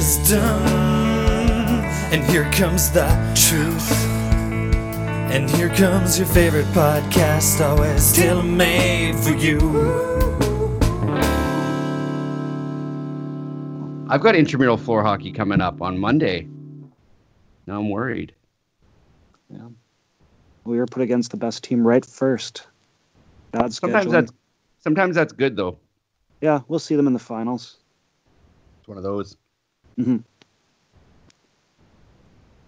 wisdom. And here comes the truth. And here comes your favorite podcast, always tailor made for you. I've got intramural floor hockey coming up on Monday. Now I'm worried. Yeah. We were put against the best team right first. Bad Sometimes scheduling. that's sometimes that's good though. Yeah, we'll see them in the finals. It's one of those. Hmm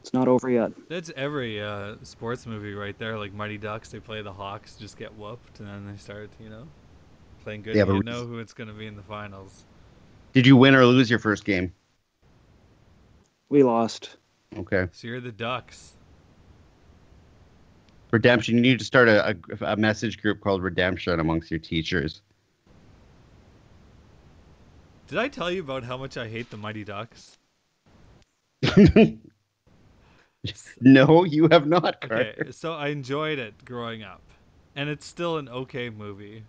It's not over yet. That's every uh, sports movie right there. Like Mighty Ducks, they play the Hawks, just get whooped, and then they start, you know, playing good. They have you know who it's going to be in the finals. Did you win or lose your first game? We lost. Okay. So you're the Ducks. Redemption. You need to start a, a, a message group called Redemption amongst your teachers. Did I tell you about how much I hate the Mighty Ducks? no, you have not, Carter. Okay, so I enjoyed it growing up, and it's still an okay movie,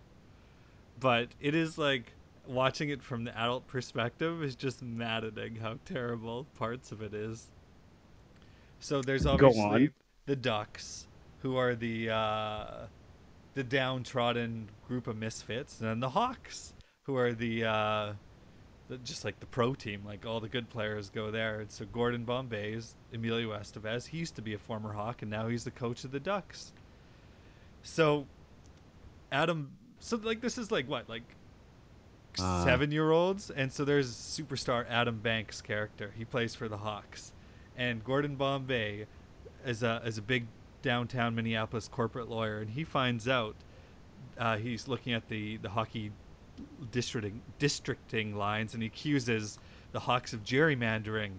but it is like watching it from the adult perspective is just maddening how terrible parts of it is. So there's obviously the Ducks, who are the uh, the downtrodden group of misfits, and then the Hawks, who are the uh, the- just like the pro team, like all the good players go there. And so Gordon Bombay is Emilio Estevez. He used to be a former Hawk, and now he's the coach of the Ducks. So Adam, so like this is like what, like Uh. seven-year-olds, and so there's superstar Adam Banks character. He plays for the Hawks, and Gordon Bombay is a is a big downtown Minneapolis corporate lawyer, and he finds out uh, he's looking at the the hockey districting districting lines, and he accuses the Hawks of gerrymandering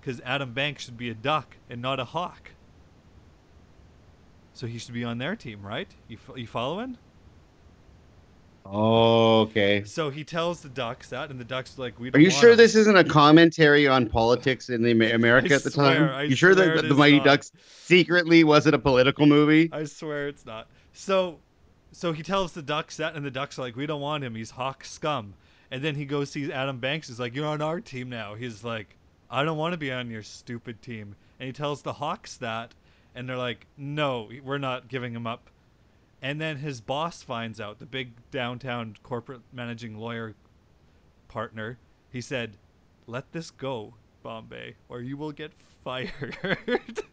because Adam Banks should be a duck and not a hawk. So he should be on their team, right? You you following? okay. So he tells the Ducks that, and the Ducks are like, "We." Are you sure him." this isn't a commentary on politics in the America I at the swear, time? I you sure that it the Mighty not. Ducks secretly wasn't a political movie? I swear it's not. So, so he tells the Ducks that, and the Ducks are like, "We don't want him. He's Hawk scum." And then he goes sees Adam Banks. He's like, "You're on our team now." He's like, "I don't want to be on your stupid team." And he tells the Hawks that, and they're like, "No, we're not giving him up." And then his boss finds out, the big downtown corporate managing lawyer partner. He said, "Let this go, Bombay, or you will get fired."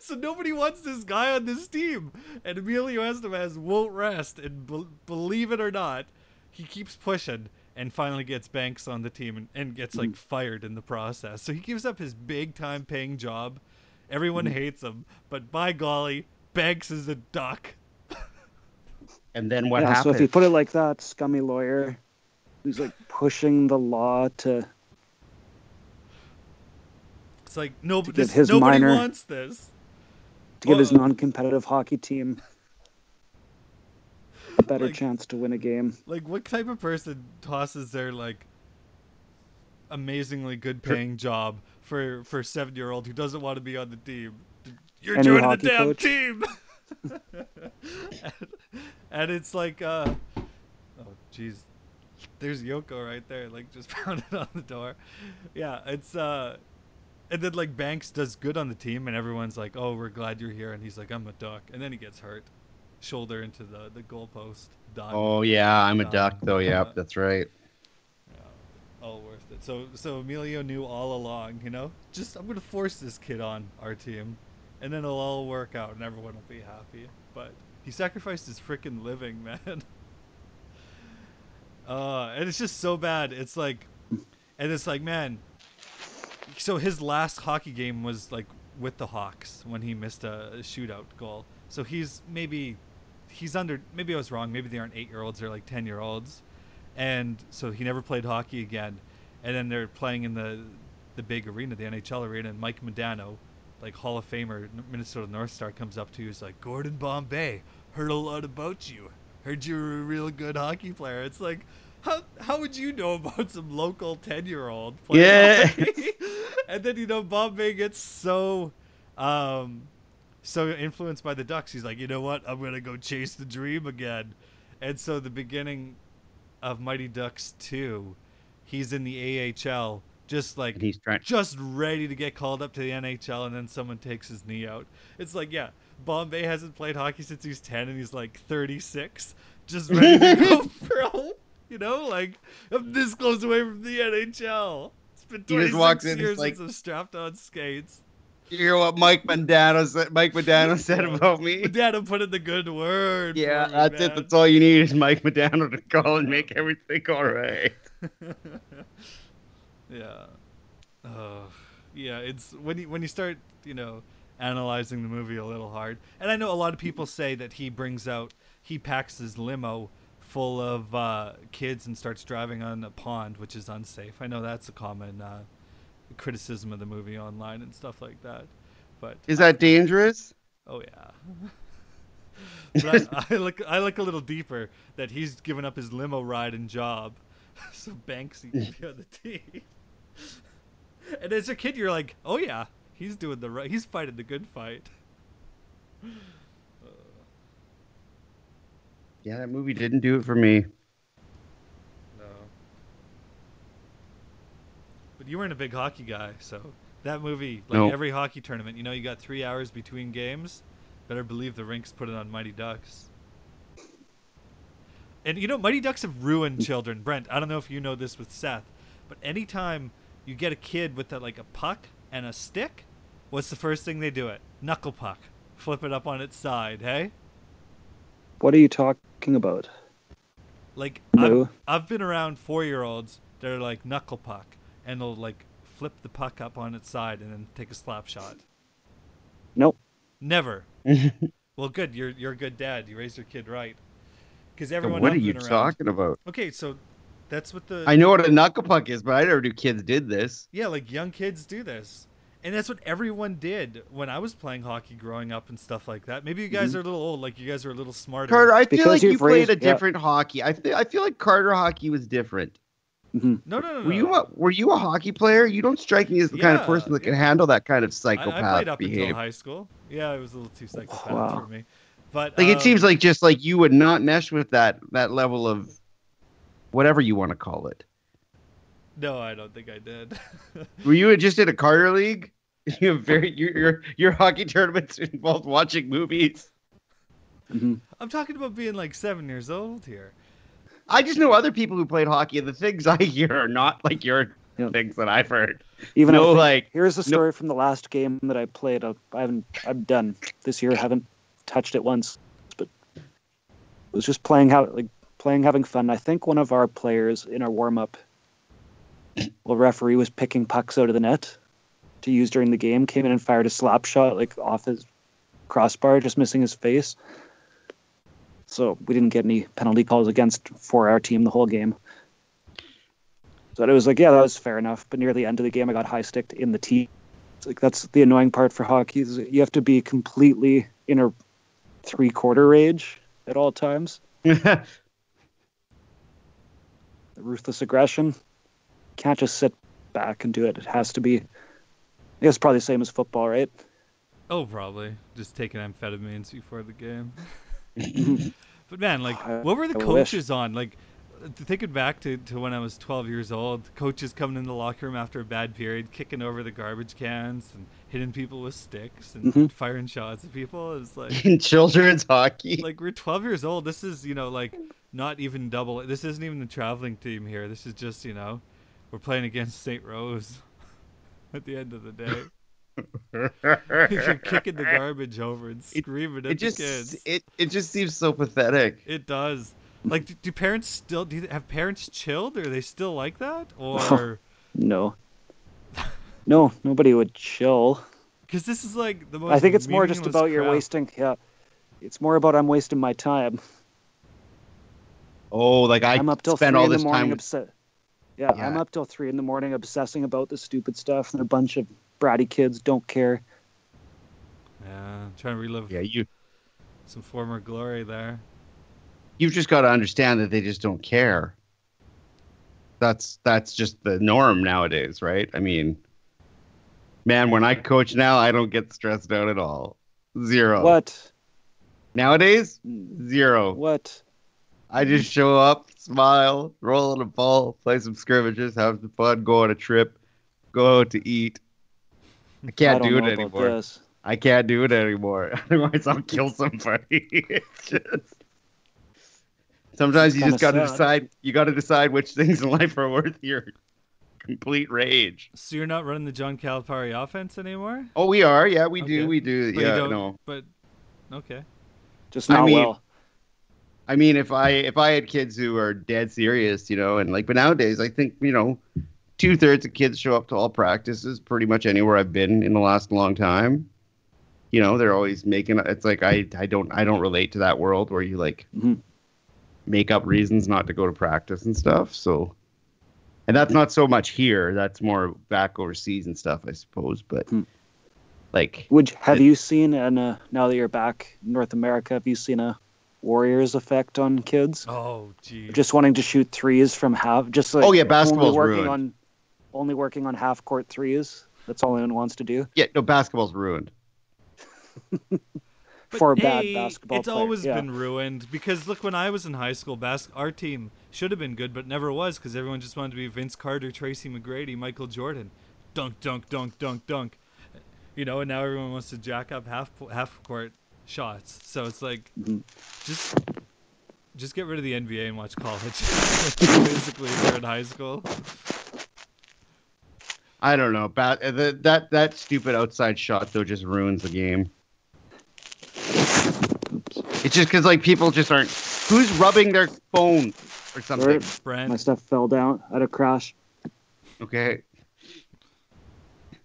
So nobody wants this guy on this team, and Emilio Estevez won't rest. And be- believe it or not, he keeps pushing and finally gets Banks on the team and, and gets like fired in the process. So he gives up his big time paying job. Everyone mm-hmm. hates him, but by golly, Banks is a duck. And then what yeah, happened? so if you put it like that, scummy lawyer who's like pushing the law to It's like no, this, his nobody minor- wants this. to give his non-competitive hockey team a better Like- chance to win a game. Like, what type of person tosses their like amazingly good paying job for for seven year old who doesn't want to be on the team? You're Any joining the damn coach? team. and, and it's like, uh, oh jeez, there's Yoko right there, like just pounded on the door. Yeah, it's uh. And then like Banks does good on the team, and everyone's like, "Oh, we're glad you're here." And he's like, "I'm a duck," and then he gets hurt, shoulder into the the goalpost. Done. oh yeah, I'm a duck though. Yep, Uh, that's right. all worth it. So so Emilio knew all along, you know, just I'm gonna force this kid on our team, and then it'll all work out, and everyone will be happy. But he sacrificed his freaking living, man. Uh, and it's just so bad. It's like, and it's like, man. So his last hockey game was like with the Hawks when he missed a, shootout goal. So he's maybe, he's under. Maybe I was wrong. Maybe they aren't eight year olds. They're like ten year olds and so he never played hockey again. And then they're playing in the the big arena, the NHL arena, and Mike Modano, like Hall of Famer, Minnesota North Star, comes up to you. He's like, Gordon Bombay, heard a lot about you. Heard you were a real good hockey player. It's like, how how would you know about some local ten year old? Yeah. and then you know Bombay gets so, um, so influenced by the Ducks. He's like, you know what? I'm gonna go chase the dream again. And so the beginning of Mighty Ducks 2, he's in the AHL just like And he's trying. just ready to get called up to the NHL, and then someone takes his knee out. It's like, yeah, Bombay hasn't played hockey since he's 10, and he's like 36, just ready to go pro. You know, like I'm this close away from the NHL. It's been He just walks in, he's years like- since I'm strapped on skates. You hear what Mike Modano said? Mike Modano said about me. Dad, put in the good word. Yeah, me, that's it. That's all you need is Mike Modano to call and make everything all right. yeah. Yeah. It's when you when you start, you know, analyzing the movie a little hard. And I know a lot of people say that he brings out, he packs his limo full of uh, kids and starts driving on a pond, which is unsafe. I know that's a common uh, criticism of the movie online and stuff like that. But Is that dangerous? Oh yeah. but I, I look I look a little deeper that he's given up his limo ride and job, so Banksy can be on the team. And as a kid, you're like, oh yeah, he's doing the right, he's fighting the good fight. Yeah, that movie didn't do it for me. No. But you weren't a big hockey guy, so that movie, like No. every hockey tournament, you know, you got three hours between games. Better believe the rinks put it on Mighty Ducks. And you know, Mighty Ducks have ruined children. Brent, I don't know if you know this with Seth, but anytime you get a kid with a, like a puck and a stick, what's the first thing they do? It knuckle puck, flip it up on its side. Hey, What are you talking about? like No. I've, I've been around four-year-olds that are like knuckle puck, and they'll like flip the puck up on its side and then take a slap shot. Nope. Never. Well, good. You're you're a good dad. You raised your kid right. Because everyone. what are I've you been around- talking about? Okay, so that's what the I know what a knuckle puck is, but I never knew kids did this. yeah, like young kids do this, and that's what everyone did when I was playing hockey growing up and stuff like that. Maybe you guys Mm-hmm. are a little old, like you guys are a little smarter. Carter, I feel Because like you you've played a raised- yeah. different hockey. I feel, I feel like Carter hockey was different. hmm No, no, no, no. Were you a, were you a hockey player? You don't strike me as the kind of person that can yeah. handle that kind of I, psychopath I played up behavior. until high school. Yeah, it was a little too psychopath Wow. for me. But Like it um, seems like just like you would not mesh with that that level of whatever you want to call it. no, I don't think I did. Were you just in a Carter league? You have very your your, your hockey tournaments involved watching movies. hmm I'm talking about being like seven years old here. I just know other people who played hockey, and the things I hear are not like your Yeah. things that I've heard. Even I no, think- like here's a story from the last game that I played. I I haven't. I'm done this year. Haven't touched it once, but it was just playing how like playing having fun. I think one of our players in our warm up, well, referee was picking pucks out of the net to use during the game. Came in and fired a slap shot like off his crossbar, just missing his face. So we didn't get any penalty calls against for our team the whole game. So it was like, yeah, that was fair enough. But near the end of the game, I got high sticked in the tee. It's like that's the annoying part for hockey is you have to be completely in a three quarter rage at all times. The ruthless aggression. Can't just sit back and do it. It has to be. I guess probably the same as football, right? Oh, probably just taking amphetamines before the game. But man, like, what were the I wish. coaches on? Like, thinking back to, to when I was 12 years old, coaches coming in the locker room after a bad period, kicking over the garbage cans and hitting people with sticks and Mhm. firing shots at people. It's like, in children's hockey. like we're 12 years old. This is, you know, like not even double. This isn't even the traveling team here. This is just, you know, we're playing against St. Rose at the end of the day. You're kicking the garbage over and It- screaming at it just the kids. it it just seems so pathetic. It does. Like, do, do parents still do? They, have parents chilled? Or are they still like that? Or No. No, nobody would chill. because this is like the most. I think it's more just meaningless about you're wasting. Yeah, it's more about I'm wasting my time. Oh, like I I'm up till spent three all in the this morning. time. with- obse- yeah, Yeah. I'm up till three in the morning obsessing about the stupid stuff, and a bunch of bratty kids don't care. Yeah, I'm trying to relive Yeah, you some former glory there. you've just got to understand that they just don't care. That's that's just the norm nowadays, right? I mean, man, when I coach now, I don't get stressed out at all. Zero. What? Nowadays, Mm, zero. What? I just show up, smile, roll on a ball, play some scrimmages, have some fun, go on a trip, go out to eat. I can't I don't it anymore. this. I can't do it anymore. Otherwise, I'll kill somebody. it's just sometimes you just got to sad. decide. You got to decide which things in life are worth your complete rage. So you're not running the John Calipari offense anymore? Oh, we are. Yeah, we Okay. do. We do. But you yeah, don't- no. But okay. Just I mean- well. I mean, if I if I had kids who are dead serious, you know, and like, but nowadays, I think you know, two thirds of kids show up to all practices pretty much anywhere I've been in the last long time. You know, they're always making. It's like I I don't I don't relate to that world where you like Mhm. make up reasons not to go to practice and stuff. So, and that's not so much here. That's more back overseas and stuff, I suppose. But Hmm. like, Would have it- you seen and uh, now that you're back in North America, have you seen a Warriors effect on kids? Oh, gee. Just wanting to shoot threes from half, just like Oh, yeah, only basketball's working ruined. on only working on half court threes. That's all anyone wants to do yeah, no, basketball's ruined. But, for a bad hey, basketball It's player, always yeah. been ruined because look, when I was in high school, bas- our team should have been good, but never was because everyone just wanted to be Vince Carter, Tracy McGrady, Michael Jordan, dunk, dunk, dunk, dunk, dunk. You know, and now everyone wants to jack up half half court shots. So it's like, Mhm. just just get rid of the NBA and watch college. Basically, if you're in high school. I don't know. about uh, the, that that stupid outside shot though just ruins the game. It's just because like people just aren't. Who's rubbing their phone or something? Brent, my stuff fell down at a crash. Okay.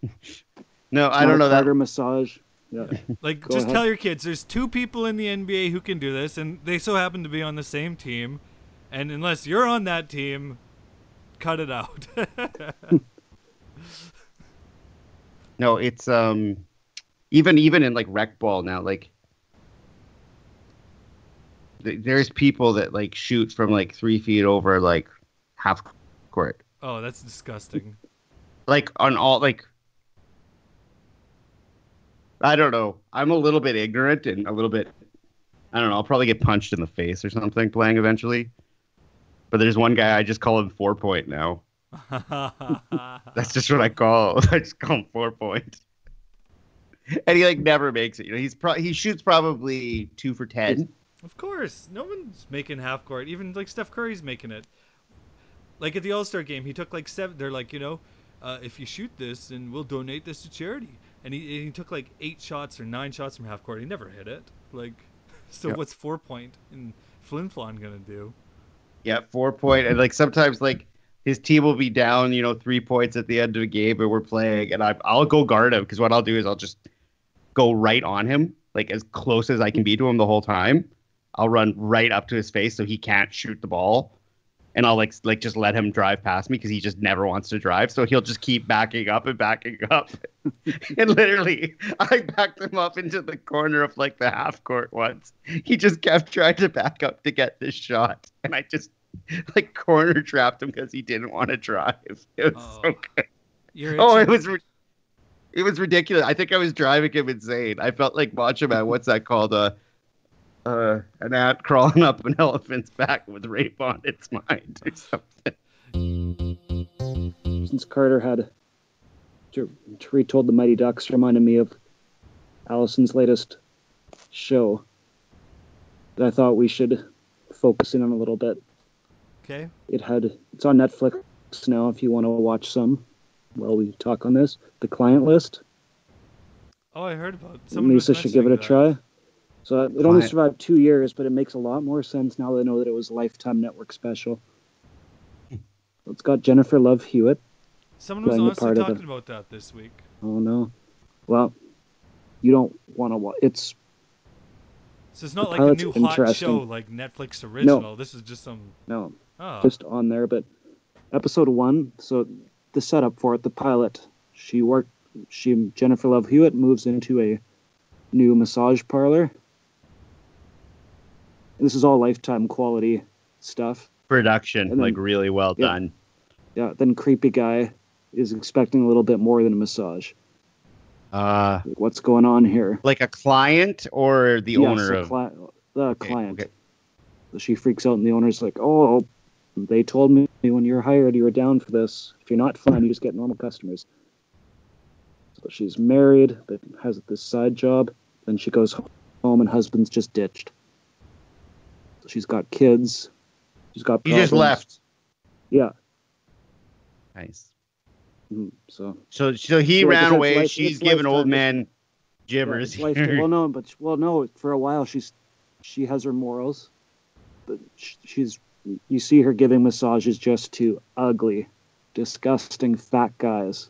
no, I Not don't a know that. Carter massage. Yeah. Like, Go just ahead. tell your kids there's two people in the NBA who can do this, and they so happen to be on the same team. And unless you're on that team, cut it out. No, it's um, even even in like rec ball now, like th- there's people that like shoot from like three feet over like half court. oh, that's disgusting. like on all like I don't know. I'm a little bit ignorant and a little bit I don't know, I'll probably get punched in the face or something playing eventually. But there's one guy I just call him four point now. That's just what I call I just call him four point. And he like never makes it. You know, he's pro- he shoots probably two for ten. of course, no one's making half court. Even like Steph Curry's making it. Like at the All Star game, he took like seven. They're like, you know, uh, if you shoot this, and we'll donate this to charity. And he, and he took like eight shots or nine shots from half court. He never hit it. Like, so Yeah. what's four point in Flin Flon gonna do? Yeah, four point, and like sometimes like his team will be down, you know, three points at the end of a game, and we're playing, and I I'll go guard him because what I'll do is I'll just go right on him, like as close as I can be to him the whole time. I'll run right up to his face so he can't shoot the ball, and I'll like like just let him drive past me because he just never wants to drive, so he'll just keep backing up and backing up, and literally I backed him up into the corner of like the half court once. He just kept trying to back up to get this shot, and I just like corner trapped him because he didn't want to drive. It was Oh. so good. Oh, it was it was ridiculous. I think I was driving him insane. I felt like Macho Man. What's that called? Uh, uh, an ant crawling up an elephant's back with rape on its mind or something. Since Carter had to, to retold the Mighty Ducks reminded me of Allison's latest show that I thought we should focus in on a little bit. Okay. It had it's on Netflix now if you want to watch some while we talk on this. The client list. Oh, I heard about. Someone was Lisa should give it a that. try. So it only survived two years, but it makes a lot more sense now that I know that it was a Lifetime Network special. It's got Jennifer Love Hewitt. Someone was playing honestly part talking the- about that this week. Oh no. Well, you don't want to watch. It's So it's not like a new hot show like Netflix original. No. This is just some. no, Oh. just on there. But episode one, so the setup for it, the pilot, she worked. She Jennifer Love Hewitt moves into a new massage parlor. This is all lifetime quality stuff. Production, then- like really well yeah. done. Yeah. Then creepy guy is expecting a little bit more than a massage. Uh, what's going on here? like a client or the Yes, owner of cli- the Okay, client. okay. So she freaks out, and the owner's like, "Oh, They told me when you're hired, you were down for this. If you're not fine, you just get normal customers. So she's married, but has this side job. Then she goes home, and husband's just ditched. So she's got kids. She's got. He just left. Yeah. Nice. mhm, So So so he Yeah, ran away. life- She's it's giving old lifetime. men yeah, gibbers. well, no, but well, no. For a while, she's she has her morals, but she's you see her giving massages just to ugly, disgusting fat guys.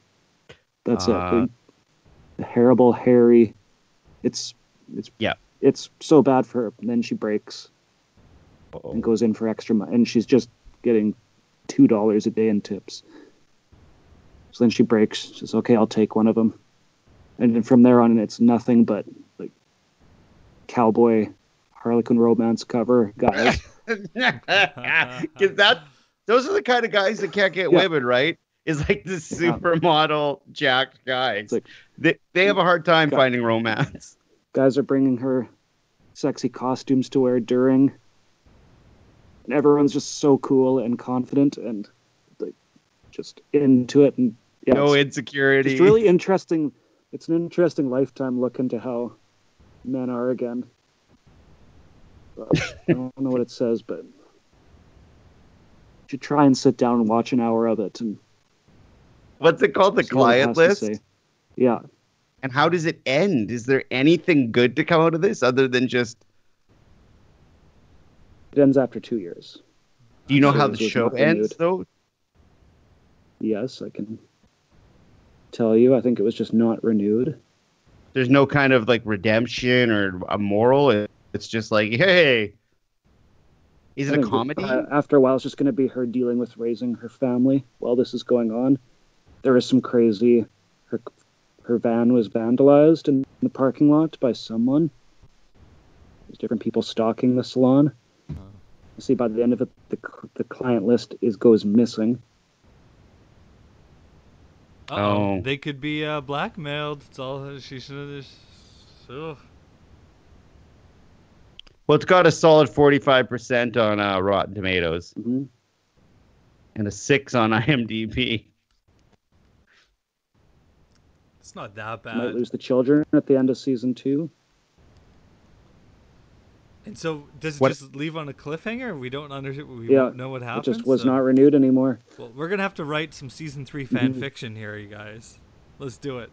That's Uh. it. The terrible, hairy. It's it's Yeah. It's so bad for her. And then she breaks and goes in for extra money, and she's just getting two dollars a day in tips. So then she breaks. She says, "Okay, I'll take one of them," and then from there on, it's nothing but like cowboy Harlequin romance cover guys. Because that those are the kind of guys that can't get Yeah. women, right? Is like the supermodel jacked guys. like- they they have a hard time Got- finding romance. guys are bringing her sexy costumes to wear during. And everyone's just so cool and confident and like just into it and yeah, no it's, insecurity. it's really interesting. It's an interesting lifetime look into how men are again. But I don't know what it says, but you should try and sit down and watch an hour of it and What's it called? The see what it client list. Yeah, And how does it end? Is there anything good to come out of this other than just? It ends after two years. Do you know So how the show ends though? Yes, I can tell you. I think it was just not renewed. There's no kind of like redemption or a moral. It's just like, hey, is it a comedy? uh, after a while, it's just going to be her dealing with raising her family while this is going on. There is some crazy. Her her van was vandalized in the parking lot by someone. There's different people stalking the salon. See, by the end of it, the the client list is goes missing. Uh-oh. Oh. They could be uh, blackmailed. It's all she should have. Ugh. well, it's got a solid 45% on uh, Rotten Tomatoes hmm and a six on IMDb. It's not that bad. Might lose the children at the end of season two. And so does it What- just leave on a cliffhanger? We don't understand. We Yeah, won't know what happened. It just was so- not renewed anymore. Well, we're gonna have to write some season three fan Mhm. fiction here, you guys. Let's do it.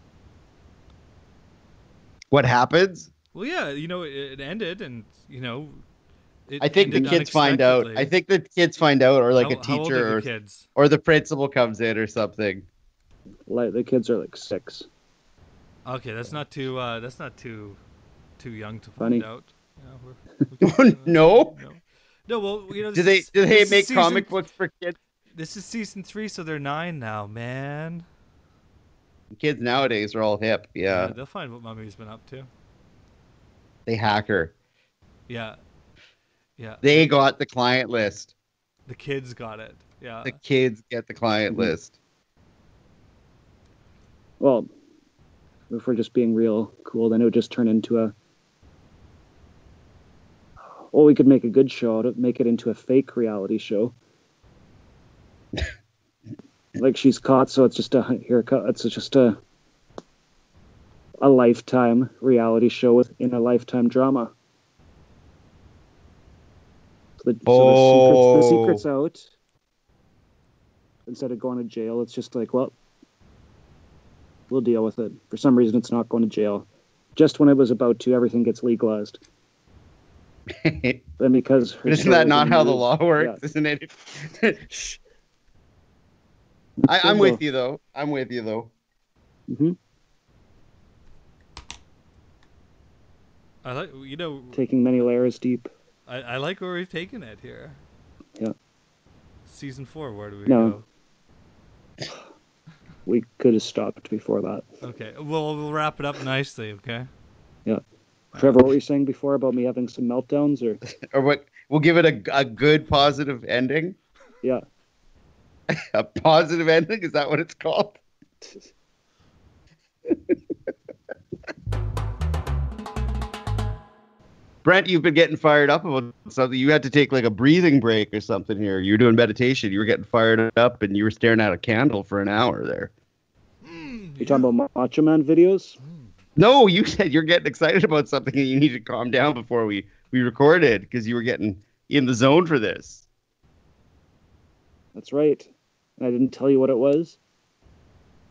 What happens? Well, yeah, you know, it, it ended, and you know, it I think the kids find out. I think the kids find out, or like How- a how old teacher, the or, kids. or the principal comes in or something. Like the kids are like six. Okay, that's not too. Uh, that's not too, too young to Funny. find out. Yeah, we're, we can- No? no. No, well, you know. Do they is- do they make season- comic books for kids? This is season three, so they're nine now, man. Kids nowadays are all hip. Yeah, they'll find what mommy's been up to. they hack her. Yeah, yeah. They got the client list. The kids got it. Yeah. The kids get the client Mhm. list. Well, if we're just being real cool, then it would just turn into a. Well, we could make a good show out of it, make it into a fake reality show. like she's caught, so it's just a co- It's just a a lifetime reality show within a lifetime drama. So the, so the secrets, the Oh. secrets out. Instead of going to jail, it's just like, well, we'll deal with it. For some reason, it's not going to jail. Just when it was about to, everything gets legalized. Then because But isn't that not how the law works? yeah. Isn't it? Shh. I, I'm with you though. I'm with you though. hmm I like. You know, Taking many layers deep. I, I like where we've taken it here. Yeah. Season four. Where do we No. We could have stopped before that. Okay. Well, we'll wrap it up nicely. Okay. Trevor, what were you saying before about me having some meltdowns? Or Or what? We'll give it a, a good positive ending. yeah, A positive ending? Is that what it's called? Brent, you've been getting fired up about something. You had to take like a breathing break or something here. You were doing meditation. You were getting fired up, and you were staring at a candle for an hour there. You talking about Macho Man videos? Mm. No, you said you're getting excited about something, and you need to calm down before we we recorded because you were getting in the zone for this. That's right. And I didn't tell you what it was.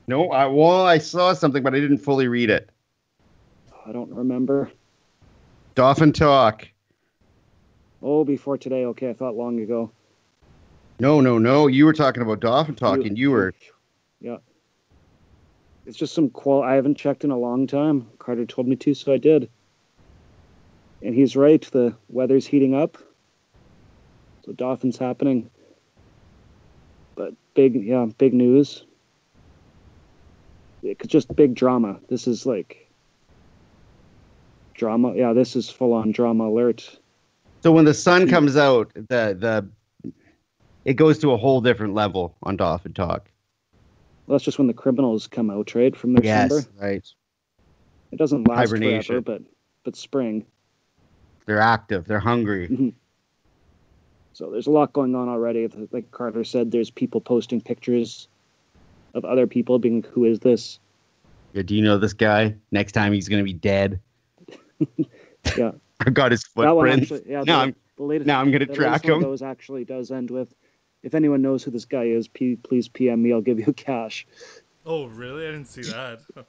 No, I well, I saw something, but I didn't fully read it. I don't remember. Dauphin talk. Oh, before today. Okay, I thought long ago. No, no, no. You were talking about Dauphin talk, You- and you were Yeah. It's just some qual. I haven't checked in a long time. Carter told me to, so I did. And he's right. The weather's heating up. So dolphins happening. But big, yeah, big news. It's just big drama. This is like drama. Yeah, this is full on drama alert. So when the sun comes out, the the it goes to a whole different level on Dauphin Talk. Well, that's just when the criminals come out, right, from their slumber. right. It doesn't last Hibernation. forever, but but spring. They're active. They're hungry. Mm-hmm. So there's a lot going on already. Like Carter said, there's people posting pictures of other people being, who is this? Yeah, do you know this guy? Next time he's gonna be dead. Yeah. I've got his footprints. actually, yeah. now the, I'm the latest, now I'm gonna track latest one of him. those actually does end with, if anyone knows who this guy is, P- please PM me. I'll give you cash. Oh, really? I didn't see that.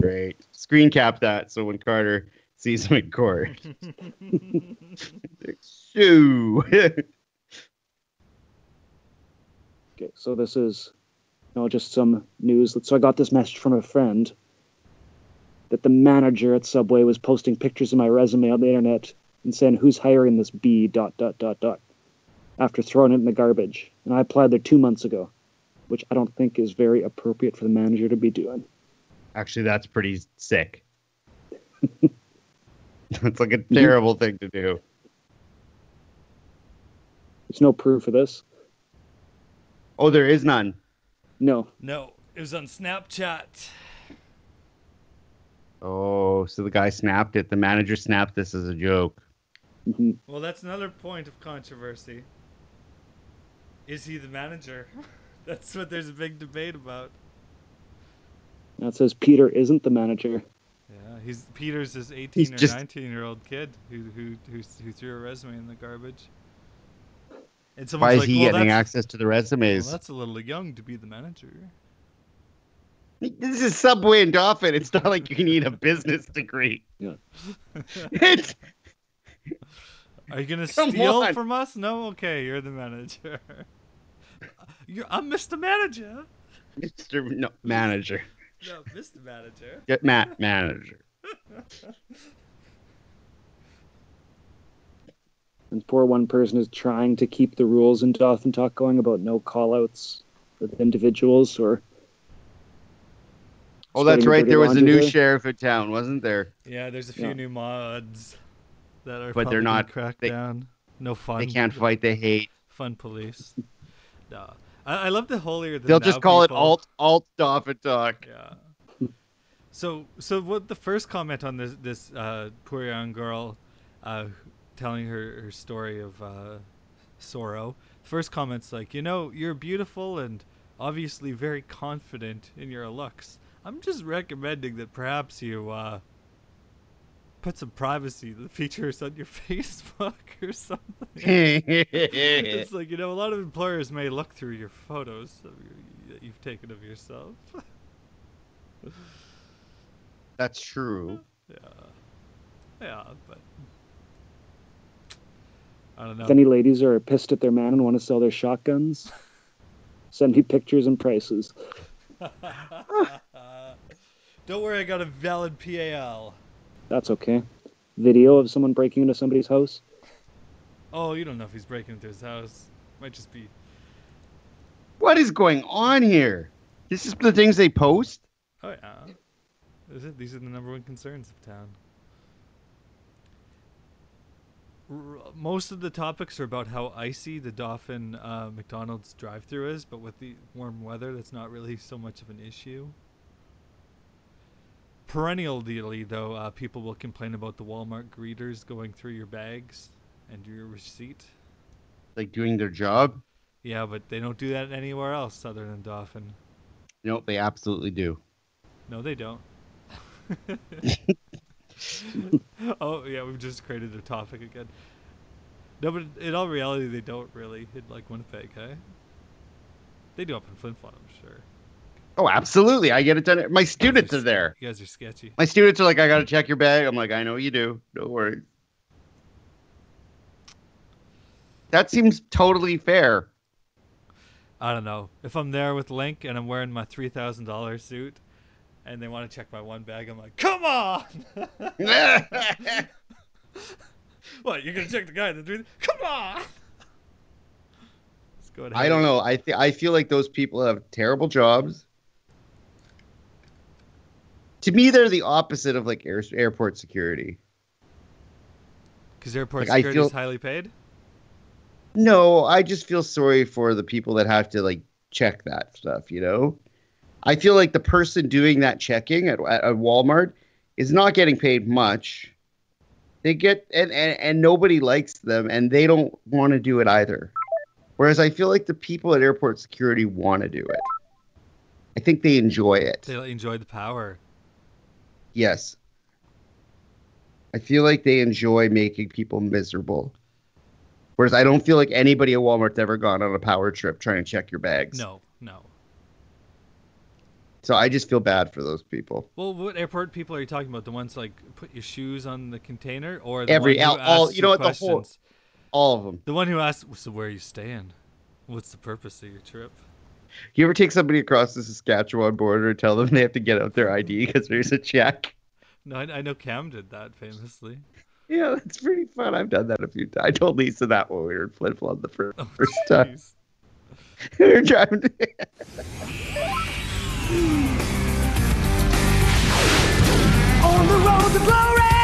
Great. Screen cap that so when Carter sees him in court. Shoo. Okay, so this is, you know, just some news. So I got this message from a friend that the manager at Subway was posting pictures of my resume on the internet and saying, "Who's hiring this B dot dot dot dot?" After throwing it in the garbage, and I applied there two months ago, which I don't think is very appropriate for the manager to be doing. Actually, that's pretty sick. it's like a terrible thing to do. There's no proof of this. Oh, there is none. No, no, it was on Snapchat. Oh, so the guy snapped it. The manager snapped this as a joke. Mhm. Well, that's another point of controversy. Is he the manager? That's what there's a big debate about. Now it says Peter isn't the manager. Yeah, he's Peter's this 18 He's or just- 19 year old kid who who who, who threw a resume in the garbage. And Why is like, he well, getting access to the well, resumes? that's a little young to be the manager. This is Subway and Dauphin. It's not like you need a business degree. Yeah. It's, Are you gonna Come steal on. from us? No, okay, you're the manager. You're, I'm Mr. Manager. Mr. No, manager. No, Mr. Manager. Get Matt manager. And poor one person is trying to keep the rules in Dauphin Talk going about no callouts with individuals or. Oh, that's right. There was a new there. sheriff in town, wasn't there? Yeah, there's a few Yeah. new mods that are But they're not- crack they- down. No fun. They can't fight. They hate. Fun police. no. I, I love the holier than They'll just call people. it alt alt Dauphin talk. Yeah. So so what the first comment on this this uh, poor young girl uh, telling her her story of uh, sorrow. First comment's like, you know, you're beautiful and obviously very confident in your looks. I'm just recommending that perhaps you uh, put some privacy features on your Facebook or something. it's like you know, a lot of employers may look through your photos of your, that you've taken of yourself. That's true. Yeah. Yeah, but I don't know. If any ladies are pissed at their man and want to sell their shotguns, send me pictures and prices. don't worry, I got a valid PAL. That's okay. Video of someone breaking into somebody's house. Oh, you don't know if he's breaking into his house. Might just be. What is going on here? This is the things they post. Oh yeah. Is it? These are the number one concerns of town. R- most of the topics are about how icy the Dauphin uh, McDonald's drive-through is, but with the warm weather, that's not really so much of an issue. Perennially though, uh, people will complain about the Walmart greeters going through your bags and your receipt. Like doing their job. Yeah, but they don't do that anywhere else other than Dauphin. No, they absolutely do. No, they don't. oh yeah, we've just created a topic again. No, but in all reality, they don't really in like Winnipeg, hey? They do up in Flin Flon, I'm sure. Oh, absolutely. I get it done. My students are there. You guys are sketchy. My students are like, I gotta check your bag. I'm like, I know you do. Don't worry. That seems totally fair. I don't know. If I'm there with Link and I'm wearing my three thousand dollar suit, and they want to check my one bag, I'm like, come on! what? You're gonna check the guy that three? Come on! Let's go ahead. I don't know. I th- I feel like those people have terrible jobs. To me, they're the opposite of like air- airport security. Because airport Like, security is highly paid. No, I just feel sorry for the people that have to like check that stuff. You know, I feel like the person doing that checking at, at, at Walmart is not getting paid much. They get and, and and nobody likes them, and they don't want to do it either. Whereas I feel like the people at airport security want to do it. I think they enjoy it. They enjoy the power. Yes. I feel like they enjoy making people miserable. Whereas I don't feel like anybody at Walmart's ever gone on a power trip trying to check your bags. No, no. So I just feel bad for those people. Well, what airport people are you talking about? The ones like put your shoes on the container, or the Every- one who all- you know what, the whole- All of them. The one who asks, "So where are you staying? What's the purpose of your trip?" You ever take somebody across the Saskatchewan border and tell them they have to get out their ID because there's a check? No, I, I know Cam did that famously. Yeah, that's pretty fun. I've done that a few times. I told Lisa that when we were in Flint the first, oh, first time. We're driving. On the road to glory.